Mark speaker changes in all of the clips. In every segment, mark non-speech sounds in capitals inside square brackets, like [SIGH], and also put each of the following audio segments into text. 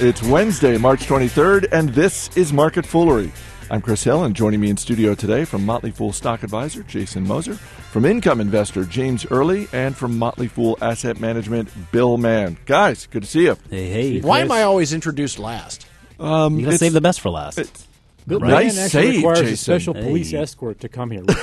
Speaker 1: It's Wednesday, March 23rd, and this is Market Foolery. I'm Chris Hill, and joining me in studio today from Motley Fool Stock Advisor Jason Moser, from Income Investor James Early, and from Motley Fool Asset Management Bill Mann. Guys, good to see you.
Speaker 2: Hey, hey.
Speaker 3: Why am I always introduced last?
Speaker 1: Um,
Speaker 2: You gotta save the best for last.
Speaker 4: Bill
Speaker 1: Right.
Speaker 4: Mann
Speaker 1: Nice
Speaker 4: actually
Speaker 1: save,
Speaker 4: requires
Speaker 1: Jason.
Speaker 4: a special police escort to come here. [LAUGHS]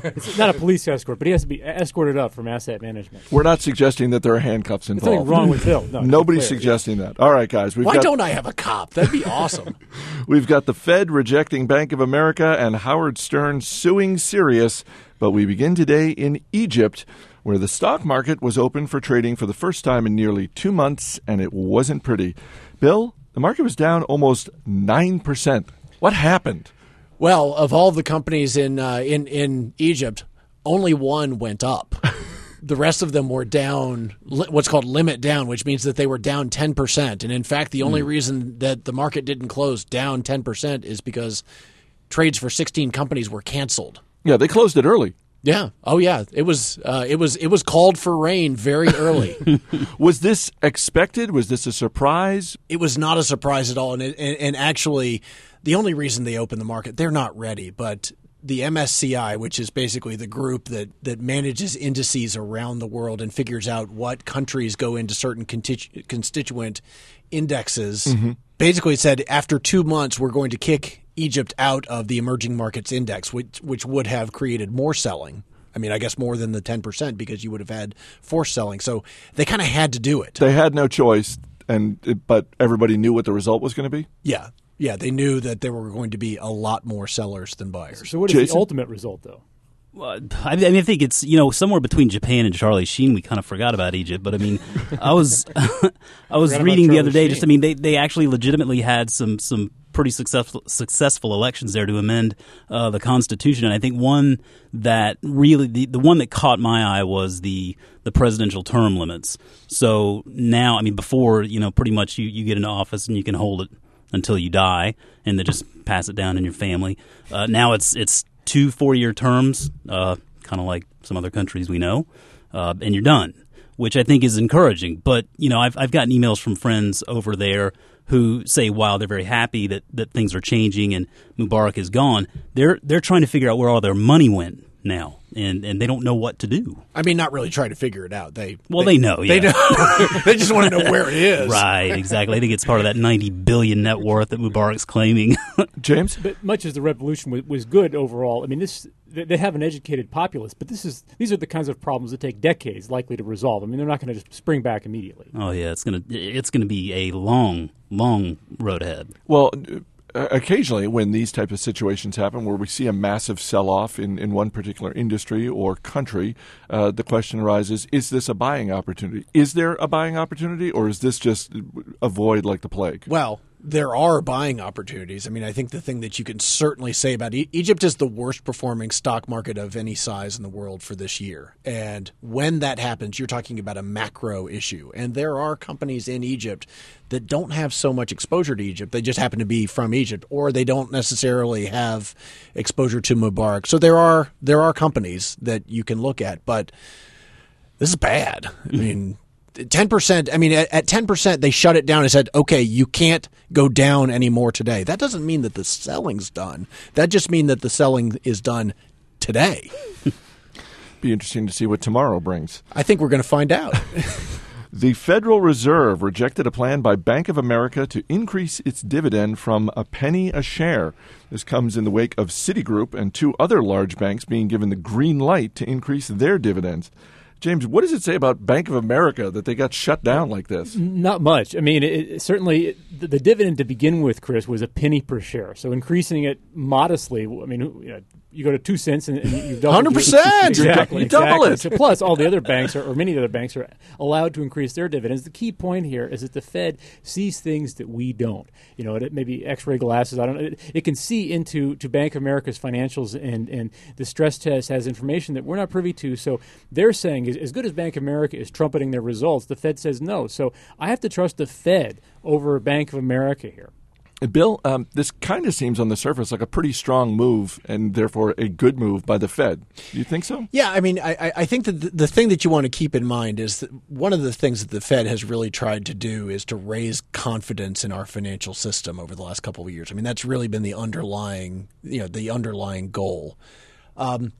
Speaker 4: It's not a police escort, but he has to be escorted up from asset management.
Speaker 1: We're not suggesting that there are handcuffs
Speaker 4: There's
Speaker 1: involved.
Speaker 4: nothing wrong with Bill. No,
Speaker 1: Nobody's suggesting that. All right, guys, we've
Speaker 3: Why
Speaker 1: got
Speaker 3: don't I have a cop? That'd be awesome. [LAUGHS]
Speaker 1: we've got the Fed rejecting Bank of America and Howard Stern suing Sirius. But we begin today in Egypt, where the stock market was open for trading for the first time in nearly two months, and it wasn't pretty. Bill, the market was down almost nine percent. What happened?
Speaker 3: well, of all the companies in uh, in in Egypt, only one went up. [LAUGHS] The rest of them were down, what's called limit down, which means that they were down 10%. And in fact, the only reason that the market didn't close down 10% is because trades for 16 companies were canceled.
Speaker 1: Yeah, they closed it early.
Speaker 3: Yeah. Oh, yeah. It was uh, it was it was called for rain very early. [LAUGHS]
Speaker 1: Was this expected? Was this a surprise?
Speaker 3: it was not a surprise at all. And, it, and, and actually, the only reason they opened the market, they're not ready. But the MSCI, which is basically the group that, that manages indices around the world and figures out what countries go into certain constituent indexes, mm-hmm. basically said after two months, we're going to kick Egypt out of the emerging markets index, which, which would have created more selling. I mean, I guess more than the 10% because you would have had forced selling. So they kind of had to do it.
Speaker 1: They had no choice, and but everybody knew what the result was going to be.
Speaker 3: Yeah. Yeah, they knew that there were going to be a lot more sellers than buyers.
Speaker 4: So, what is
Speaker 1: Jason?
Speaker 4: the ultimate result, though?
Speaker 2: I, I mean, I think it's you know somewhere between Japan and Charlie Sheen. We kind of forgot about Egypt, but I mean, I was [LAUGHS] I was
Speaker 4: Forgot
Speaker 2: reading the other day.
Speaker 4: Sheen.
Speaker 2: Just I mean, they they actually legitimately had some some pretty successful successful elections there to amend uh, the Constitution, and I think one that really the, the one that caught my eye was the the presidential term limits. So now, I mean, before you know, pretty much you, you get into office and you can hold it until you die, and then just pass it down in your family. Uh, now it's it's two four year terms, uh, kind of like some other countries we know, uh, and you're done, which I think is encouraging. But you know, I've I've gotten emails from friends over there who say while they're very happy that, that things are changing and Mubarak is gone, they're they're trying to figure out where all their money went now, and and they don't know what to do.
Speaker 3: I mean, not really trying to figure it out. They
Speaker 2: Well, they know,
Speaker 3: They know. they [LAUGHS] just want to know where it is. [LAUGHS]
Speaker 2: Right, exactly. I think it's part of that 90 billion net worth that Mubarak's claiming. [LAUGHS]
Speaker 1: James,
Speaker 4: But much as the revolution was, was good overall, I mean, this they they have an educated populace, but this is these are the kinds of problems that take decades likely to resolve. I mean, they're not going to just spring back immediately.
Speaker 2: oh yeah, it's gonna it's gonna be a long, long road ahead.
Speaker 1: Well, occasionally when these type of situations happen, where we see a massive sell-off in, in one particular industry or country, uh, the question arises: Is this a buying opportunity? Is there a buying opportunity, or is this just a void like the plague?
Speaker 3: Well, there are buying opportunities. I mean, I think the thing that you can certainly say about e- Egypt is the worst performing stock market of any size in the world for this year. And when that happens, you're talking about a macro issue. And there are companies in Egypt that don't have so much exposure to Egypt. They just happen to be from Egypt, or they don't necessarily have exposure to Mubarak. So there are there are companies that you can look at, but this is bad. I mm-hmm. mean, ten percent. I mean, at ten percent, they shut it down and said, "Okay, you can't go down anymore today." That doesn't mean that the selling's done. That just means that the selling is done today. [LAUGHS]
Speaker 1: Be interesting to see what tomorrow brings.
Speaker 3: I think we're going to find out. [LAUGHS]
Speaker 1: The Federal Reserve rejected a plan by Bank of America to increase its dividend from a penny a share. This comes in the wake of Citigroup and two other large banks being given the green light to increase their dividends. James, what does it say about Bank of America that they got shut down like this?
Speaker 4: Not much. I mean, it, certainly the, the dividend to begin with, Chris, was a penny per share. So increasing it modestly. I mean, you, know, you go to two cents and, and you double
Speaker 3: 100%.
Speaker 4: Exactly.
Speaker 1: You double
Speaker 4: exactly.
Speaker 1: it.
Speaker 4: Plus, all the other banks are, or many of the other banks are allowed to increase their dividends. The key point here is that the Fed sees things that we don't. You know, it maybe X-ray glasses. I don't know. It, it can see into to Bank of America's financials, and and the stress test has information that we're not privy to. So they're saying, as, as good as Bank of America is trumpeting their results, the Fed says no. So I have to trust the Fed over Bank of America here.
Speaker 1: Bill, um, this kind of seems on the surface like a pretty strong move and therefore a good move by the Fed. Do you think so?
Speaker 3: Yeah, I mean, I, I think that the, thing that you want to keep in mind is that one of the things that the Fed has really tried to do is to raise confidence in our financial system over the last couple of years. I mean, that's really been the underlying, you know, the underlying goal. Um,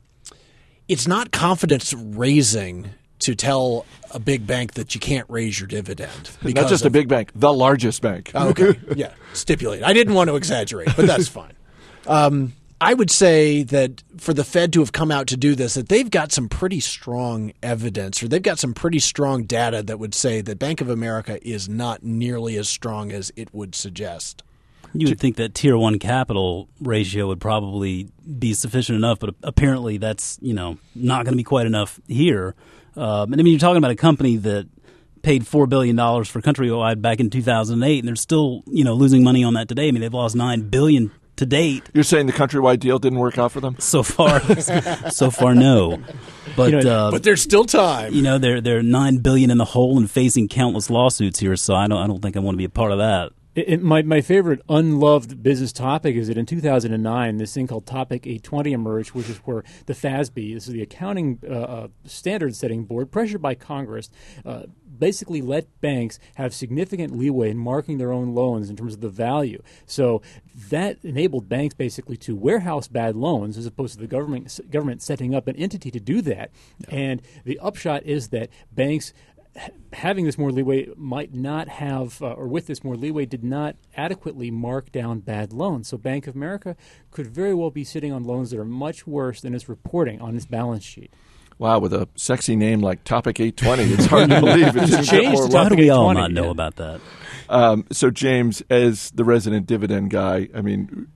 Speaker 3: it's not confidence raising to tell a big bank that you can't raise your dividend. [LAUGHS]
Speaker 1: Not just
Speaker 3: of,
Speaker 1: a big bank, the largest bank.
Speaker 3: Oh, okay, [LAUGHS] yeah, stipulate. I didn't want to exaggerate, but that's fine. Um, I would say that for the Fed to have come out to do this, that they've got some pretty strong evidence, or they've got some pretty strong data that would say that Bank of America is not nearly as strong as it would suggest.
Speaker 2: You would think that tier one capital ratio would probably be sufficient enough, but apparently that's you know not going to be quite enough here. Um, and I mean, you're talking about a company that paid four billion dollars for Countrywide back in 2008, and they're still you know losing money on that today. I mean, they've lost nine billion to date.
Speaker 1: You're saying the Countrywide deal didn't work out for them
Speaker 2: so far? [LAUGHS] so far, no. But
Speaker 4: You know,
Speaker 2: uh,
Speaker 3: But there's still time.
Speaker 2: you know they're they're nine billion in the hole and facing countless lawsuits here. So I don't I don't think I want to be a part of that.
Speaker 4: It, it- my, my favorite unloved business topic is that in 2009, this thing called Topic 820 emerged, which is where the FASB, this is the accounting uh, uh, standard setting board, pressured by Congress, uh, basically let banks have significant leeway in marking their own loans in terms of the value. So that enabled banks basically to warehouse bad loans as opposed to the government government setting up an entity to do that. And the upshot is that banks having this more leeway might not have, uh, or with this more leeway, did not adequately mark down bad loans. So Bank of America could very well be sitting on loans that are much worse than it's reporting on its balance sheet.
Speaker 1: Wow, with a sexy name like Topic 820, it's hard to [LAUGHS] believe it didn't get
Speaker 4: changed
Speaker 1: more
Speaker 4: to
Speaker 2: How do we all not know
Speaker 4: yeah.
Speaker 2: about that?
Speaker 1: Um, so, James, as the resident dividend guy, I mean,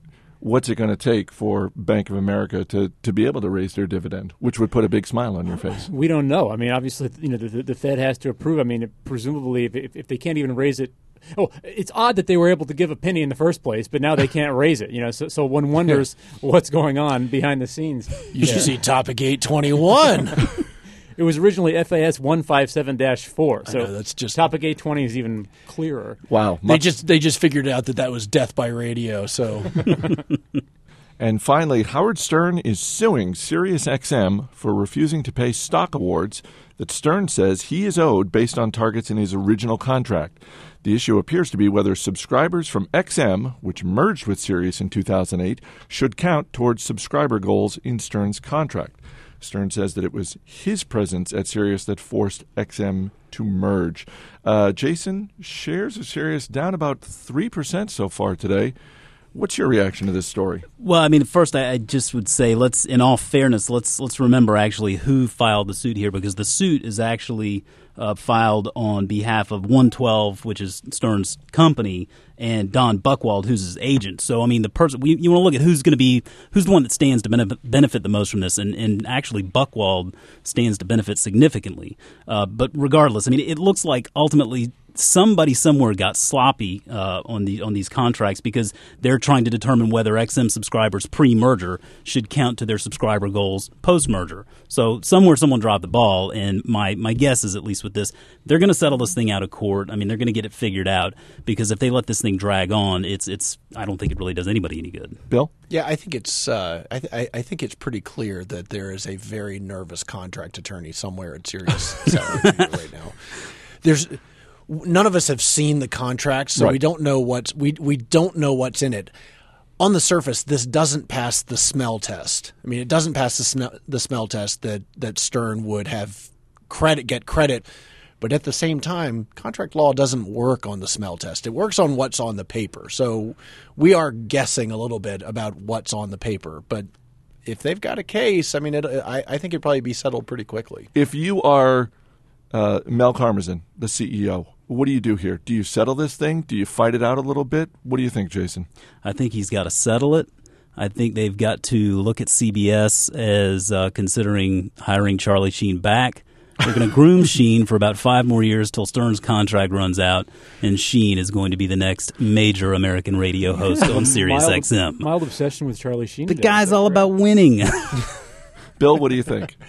Speaker 1: what's it going to take for Bank of America to, to be able to raise their dividend, which would put a big smile on your face?
Speaker 4: We don't know. I mean, obviously, you know, the, the Fed has to approve. I mean, presumably, if, if, if they can't even raise it. Oh, it's odd that they were able to give a penny in the first place, but now they can't raise it. You know, so, so one wonders [LAUGHS] what's going on behind the scenes.
Speaker 3: You should see Topic 821. [LAUGHS]
Speaker 4: It was originally FAS 157-4. So
Speaker 3: know, that's just-
Speaker 4: Topic 820 is even clearer.
Speaker 1: Wow.
Speaker 3: they just they just figured out that that was death by radio. So [LAUGHS]
Speaker 1: And finally, Howard Stern is suing SiriusXM for refusing to pay stock awards that Stern says he is owed based on targets in his original contract. The issue appears to be whether subscribers from XM, which merged with Sirius in 2008, should count towards subscriber goals in Stern's contract. Stern says that it was his presence at Sirius that forced XM to merge. Uh, Jason, shares of Sirius down about 3% so far today. What's your reaction to this story?
Speaker 2: Well, I mean, first, I, I just would say let's, in all fairness, let's let's remember actually who filed the suit here because the suit is actually uh, filed on behalf of 112, which is Stern's company, and Don Buchwald, who's his agent. So, I mean, the person we, you want to look at who's going to be who's the one that stands to benefit, benefit the most from this, and, and actually Buchwald stands to benefit significantly. Uh, but regardless, I mean, it looks like ultimately somebody somewhere got sloppy uh, on the on these contracts because they're trying to determine whether XM subscribers pre-merger should count to their subscriber goals post-merger. So somewhere someone dropped the ball, and my my guess is at least with this, they're going to settle this thing out of court. I mean, they're going to get it figured out because if they let this thing drag on, it's it's I don't think it really does anybody any good.
Speaker 1: Bill?
Speaker 3: yeah, I think it's uh, I, th- I I think it's pretty clear that there is a very nervous contract attorney somewhere at Sirius [LAUGHS] right now. There's none of us have seen the contract, so we don't know what's we we don't know what's in it. On the surface, this doesn't pass the smell test. I mean, it doesn't pass the smell the smell test that that Stern would have credit get credit. But at the same time, contract law doesn't work on the smell test. It works on what's on the paper. So we are guessing a little bit about what's on the paper. But if they've got a case, I mean, it, I, I think it'd probably be settled pretty quickly.
Speaker 1: If you are uh, Mel Karmazin, the CEO, what do you do here? Do you settle this thing? Do you fight it out a little bit? What do you think, Jason?
Speaker 2: I think he's got to settle it. I think they've got to look at CBS as uh, considering hiring Charlie Sheen back. They're going to groom [LAUGHS] Sheen for about five more years till Stern's contract runs out, and Sheen is going to be the next major American radio host on Sirius
Speaker 4: mild,
Speaker 2: XM.
Speaker 4: Mild obsession with Charlie Sheen.
Speaker 2: The
Speaker 4: today.
Speaker 2: guy's
Speaker 4: Is that
Speaker 2: all about winning. [LAUGHS]
Speaker 1: Bill, what do you think? [LAUGHS]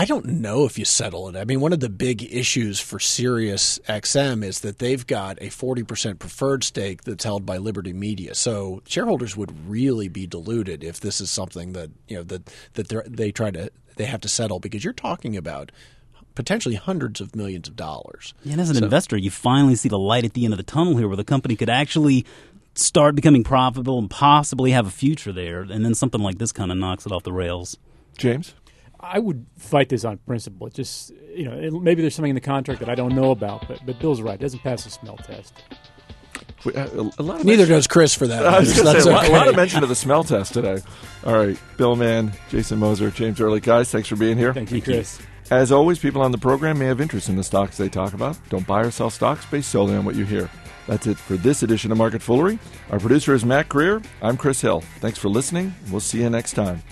Speaker 3: I don't know if you settle it. I mean, one of the big issues for Sirius XM is that they've got a 40% preferred stake that's held by Liberty Media. So shareholders would really be diluted if this is something that, you know, that that they try to they have to settle because you're talking about potentially hundreds of millions of dollars.
Speaker 2: Yeah, and as an so, investor, you finally see the light at the end of the tunnel here where the company could actually start becoming profitable and possibly have a future there, and then something like this kind of knocks it off the rails.
Speaker 1: James?
Speaker 4: I would fight this on principle. It just you know, it, maybe there's something in the contract that I don't know about, but but Bill's right. It doesn't pass the smell test.
Speaker 3: Uh, a, a lot of Neither does Chris for that. [LAUGHS]
Speaker 1: I was say, a, lot, okay. a lot of mention of the smell test today. All right, Bill Mann, Jason Moser, James Early, guys, thanks for being here.
Speaker 4: Thank you, Chris.
Speaker 1: As always, people on the program may have interest in the stocks they talk about. Don't buy or sell stocks based solely on what you hear. That's it for this edition of Market Foolery. Our producer is Mac Greer. I'm Chris Hill. Thanks for listening. We'll see you next time.